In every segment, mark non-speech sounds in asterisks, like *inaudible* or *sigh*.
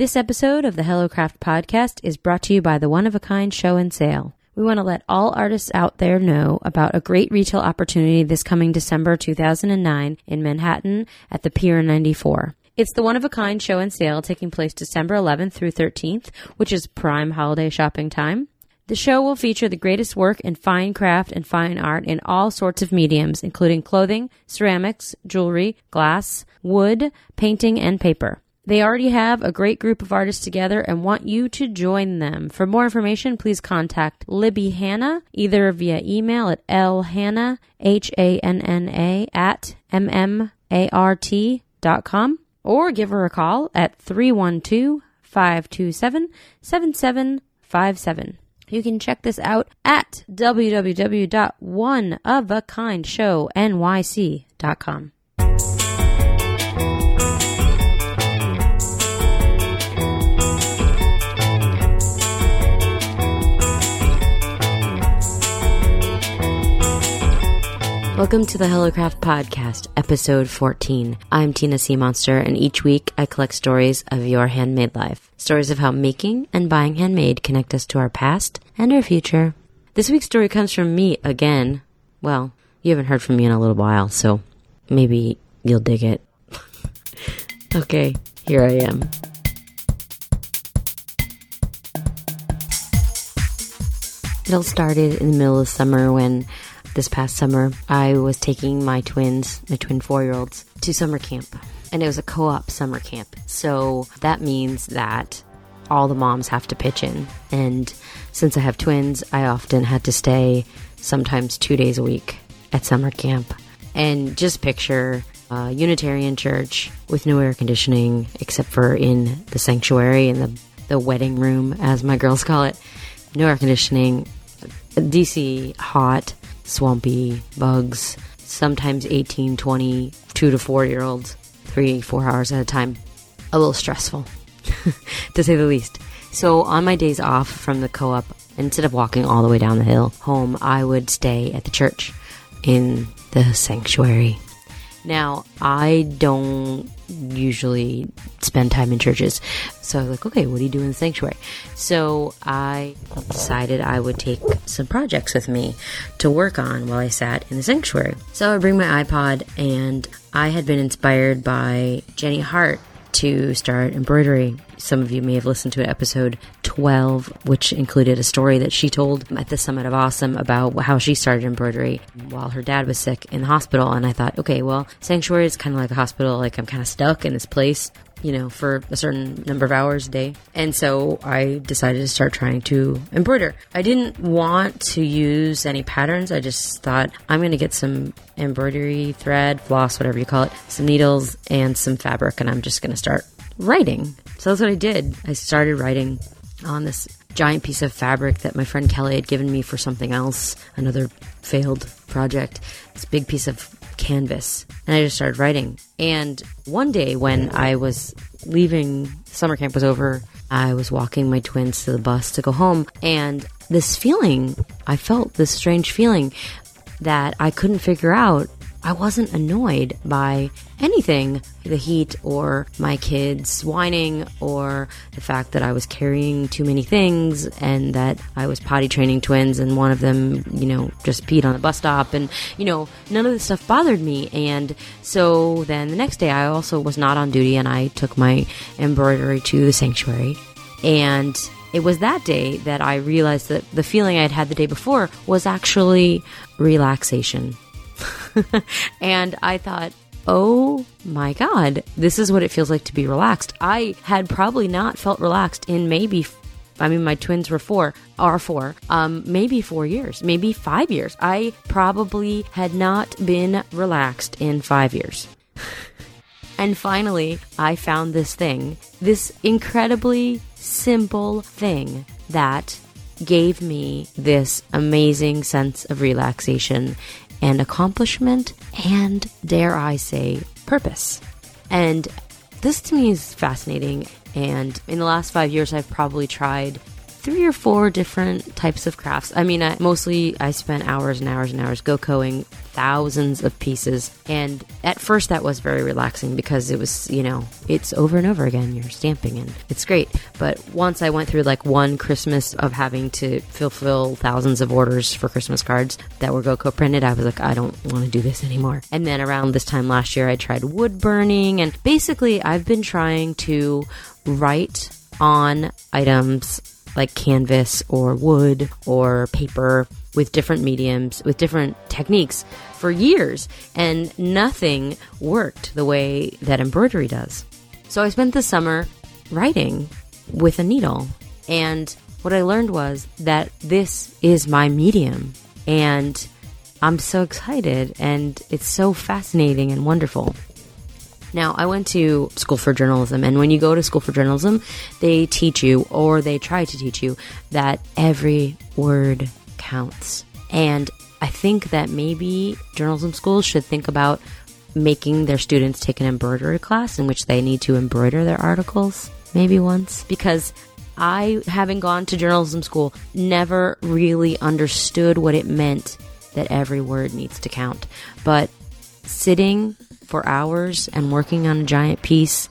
This episode of the HelloCraft podcast is brought to you by the One of a Kind Show and Sale. We want to let all artists out there know about a great retail opportunity this coming December 2009 in Manhattan at the Pier 94. It's the one of a kind show and sale taking place December 11th through 13th, which is prime holiday shopping time. The show will feature the greatest work in fine craft and fine art in all sorts of mediums, including clothing, ceramics, jewelry, glass, wood, painting, and paper. They already have a great group of artists together and want you to join them. For more information, please contact Libby Hanna either via email at lhanna, H-A-N-N-A, at M-M-A-R-T.com or give her a call at 312-527-7757. You can check this out at www.oneofakindshownyc.com. Welcome to the HelloCraft Podcast, episode 14. I'm Tina Seamonster, and each week I collect stories of your handmade life. Stories of how making and buying handmade connect us to our past and our future. This week's story comes from me again. Well, you haven't heard from me in a little while, so maybe you'll dig it. *laughs* okay, here I am. It all started in the middle of summer when this past summer, I was taking my twins, my twin four year olds, to summer camp. And it was a co op summer camp. So that means that all the moms have to pitch in. And since I have twins, I often had to stay sometimes two days a week at summer camp. And just picture a Unitarian church with no air conditioning except for in the sanctuary, and the, the wedding room, as my girls call it. No air conditioning, DC hot, swampy bugs, sometimes 18, 20, 2 to 4 year olds, 3, 4 hours at a time. A little stressful, *laughs* to say the least. So on my days off from the co op, instead of walking all the way down the hill home, I would stay at the church in the sanctuary. Now, I don't usually spend time in churches. So I was like, okay, what do you do in the sanctuary? So I decided I would take some projects with me to work on while I sat in the sanctuary. So I bring my iPod and I had been inspired by Jenny Hart to start embroidery. Some of you may have listened to episode 12, which included a story that she told at the Summit of Awesome about how she started embroidery while her dad was sick in the hospital. And I thought, okay, well, Sanctuary is kind of like a hospital. Like I'm kind of stuck in this place you know, for a certain number of hours a day. And so I decided to start trying to embroider. I didn't want to use any patterns. I just thought I'm going to get some embroidery thread, floss, whatever you call it, some needles, and some fabric, and I'm just going to start writing. So that's what I did. I started writing on this giant piece of fabric that my friend Kelly had given me for something else, another failed project. This big piece of canvas and I just started writing. And one day when I was leaving, summer camp was over, I was walking my twins to the bus to go home and this feeling, I felt this strange feeling that I couldn't figure out I wasn't annoyed by anything the heat or my kids whining or the fact that I was carrying too many things and that I was potty training twins and one of them, you know, just peed on the bus stop. And, you know, none of this stuff bothered me. And so then the next day I also was not on duty and I took my embroidery to the sanctuary. And it was that day that I realized that the feeling I had had the day before was actually relaxation *laughs* and I thought, oh my God, this is what it feels like to be relaxed. I had probably not felt relaxed in maybe I mean, my twins were four, are four, um, maybe four years, maybe five years. I probably had not been relaxed in five years. *laughs* and finally, I found this thing, this incredibly simple thing that gave me this amazing sense of relaxation and accomplishment and, dare I say, purpose. And this to me is fascinating. And in the last five years, I've probably tried three or four different types of crafts. I mean, I, mostly I spent hours and hours and hours Goccoing thousands of pieces. And at first, that was very relaxing because it was, you know, it's over and over again. You're stamping and it's great. But once I went through like one Christmas of having to fulfill thousands of orders for Christmas cards that were Gocco printed, I was like, I don't want to do this anymore. And then around this time last year, I tried wood burning. And basically, I've been trying to write on items like canvas or wood or paper with different mediums, with different techniques for years, and nothing worked the way that embroidery does. So I spent the summer writing with a needle, and what I learned was that this is my medium, and I'm so excited, and it's so fascinating and wonderful. Now, I went to school for journalism, and when you go to school for journalism, they teach you, or they try to teach you, that every word counts. And I think that maybe journalism schools should think about making their students take an embroidery class in which they need to embroider their articles, maybe once, because I, having gone to journalism school, never really understood what it meant that every word needs to count. But sitting for hours and working on a giant piece,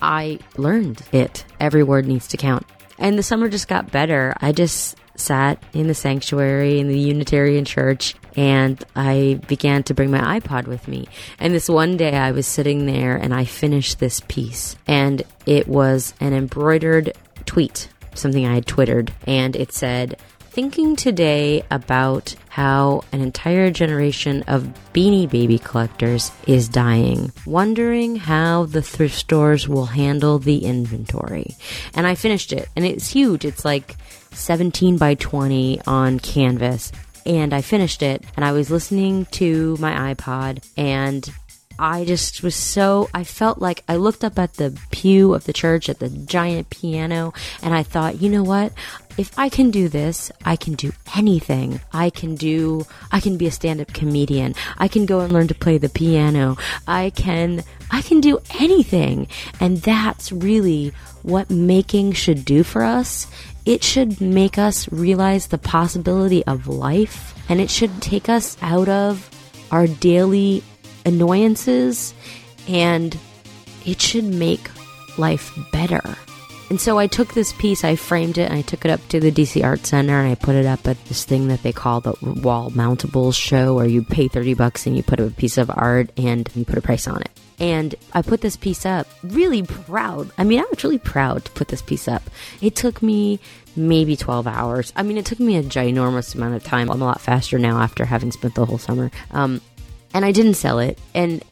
I learned it. Every word needs to count. And the summer just got better. I just sat in the sanctuary in the Unitarian church and I began to bring my iPod with me. And this one day I was sitting there and I finished this piece and it was an embroidered tweet, something I had twittered and it said, thinking today about how an entire generation of beanie baby collectors is dying, wondering how the thrift stores will handle the inventory. And I finished it, and it's huge. It's like 17 by 20 on canvas. And I finished it, and I was listening to my iPod, and I just was so, I felt like I looked up at the pew of the church at the giant piano and I thought, you know what? If I can do this, I can do anything. I can do, I can be a stand up comedian. I can go and learn to play the piano. I can, I can do anything. And that's really what making should do for us. It should make us realize the possibility of life and it should take us out of our daily annoyances and it should make life better. And so I took this piece, I framed it, and I took it up to the DC Art Center, and I put it up at this thing that they call the wall mountables show, where you pay 30 bucks and you put a piece of art and you put a price on it. And I put this piece up really proud. I mean, I was really proud to put this piece up. It took me maybe 12 hours. I mean, it took me a ginormous amount of time. I'm a lot faster now after having spent the whole summer. Um, and I didn't sell it. And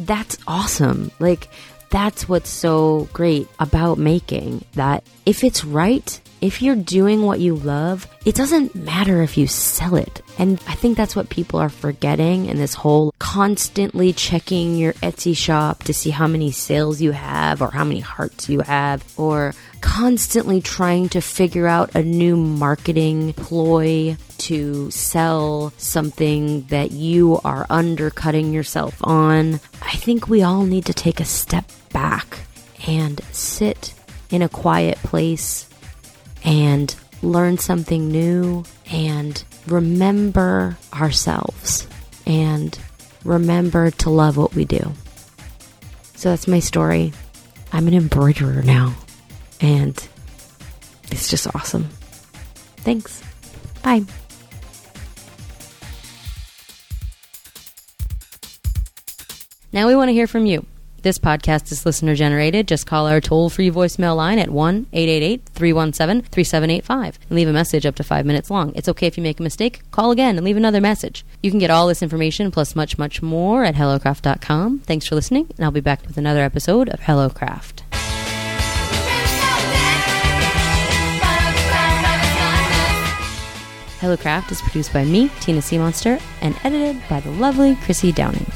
that's awesome. Like, that's what's so great about making that if it's right, if you're doing what you love, it doesn't matter if you sell it. And I think that's what people are forgetting in this whole constantly checking your Etsy shop to see how many sales you have or how many hearts you have or constantly trying to figure out a new marketing ploy to sell something that you are undercutting yourself on. I think we all need to take a step back and sit in a quiet place and learn something new and remember ourselves and remember to love what we do. So that's my story. I'm an embroiderer now. And it's just awesome. Thanks. Bye. Now we want to hear from you. This podcast is listener generated. Just call our toll free voicemail line at 1 888 317 3785 and leave a message up to five minutes long. It's okay if you make a mistake. Call again and leave another message. You can get all this information plus much, much more at HelloCraft.com. Thanks for listening, and I'll be back with another episode of HelloCraft. HelloCraft is produced by me, Tina Seamonster, and edited by the lovely Chrissy Downing.